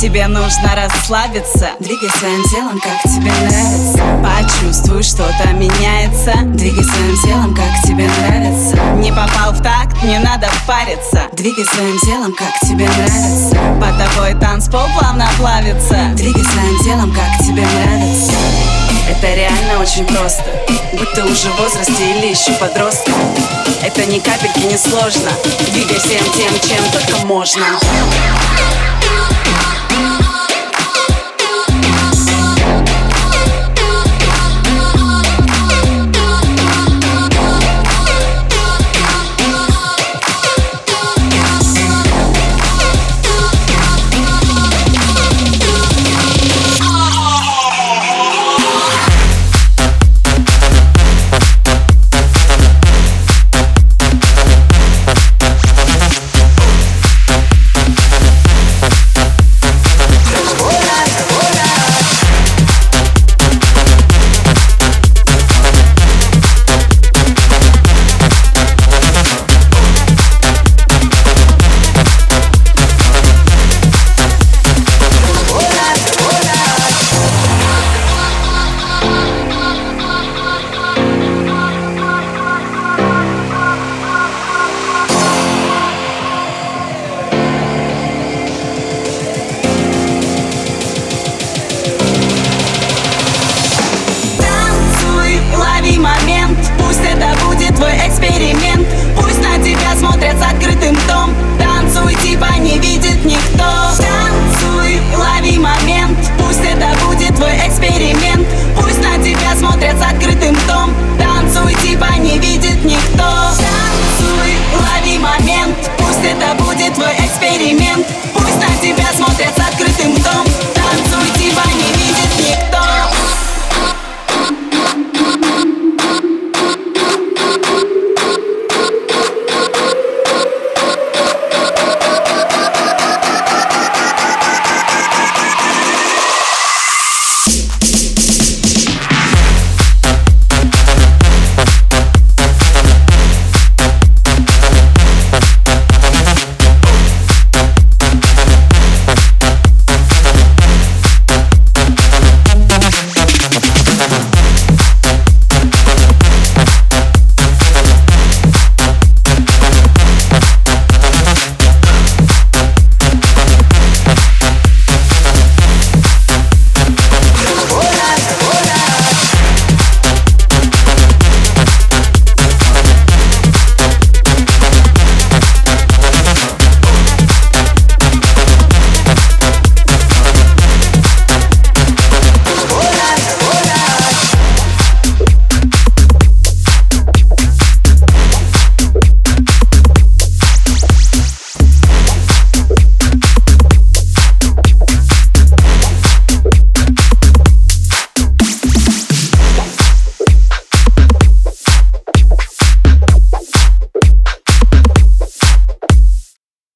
Тебе нужно расслабиться. Двигай своим телом, как тебе нравится. Почувствуй, что-то меняется. Двигай своим телом, как тебе нравится. Не попал в такт, не надо париться. Двигай своим телом, как тебе нравится. По тобой танцпол плавно плавится. Двигай своим телом, как тебе нравится. Это реально очень просто. Будь ты уже в возрасте или еще подросток. Это ни капельки не сложно. Двигай всем тем, чем только можно.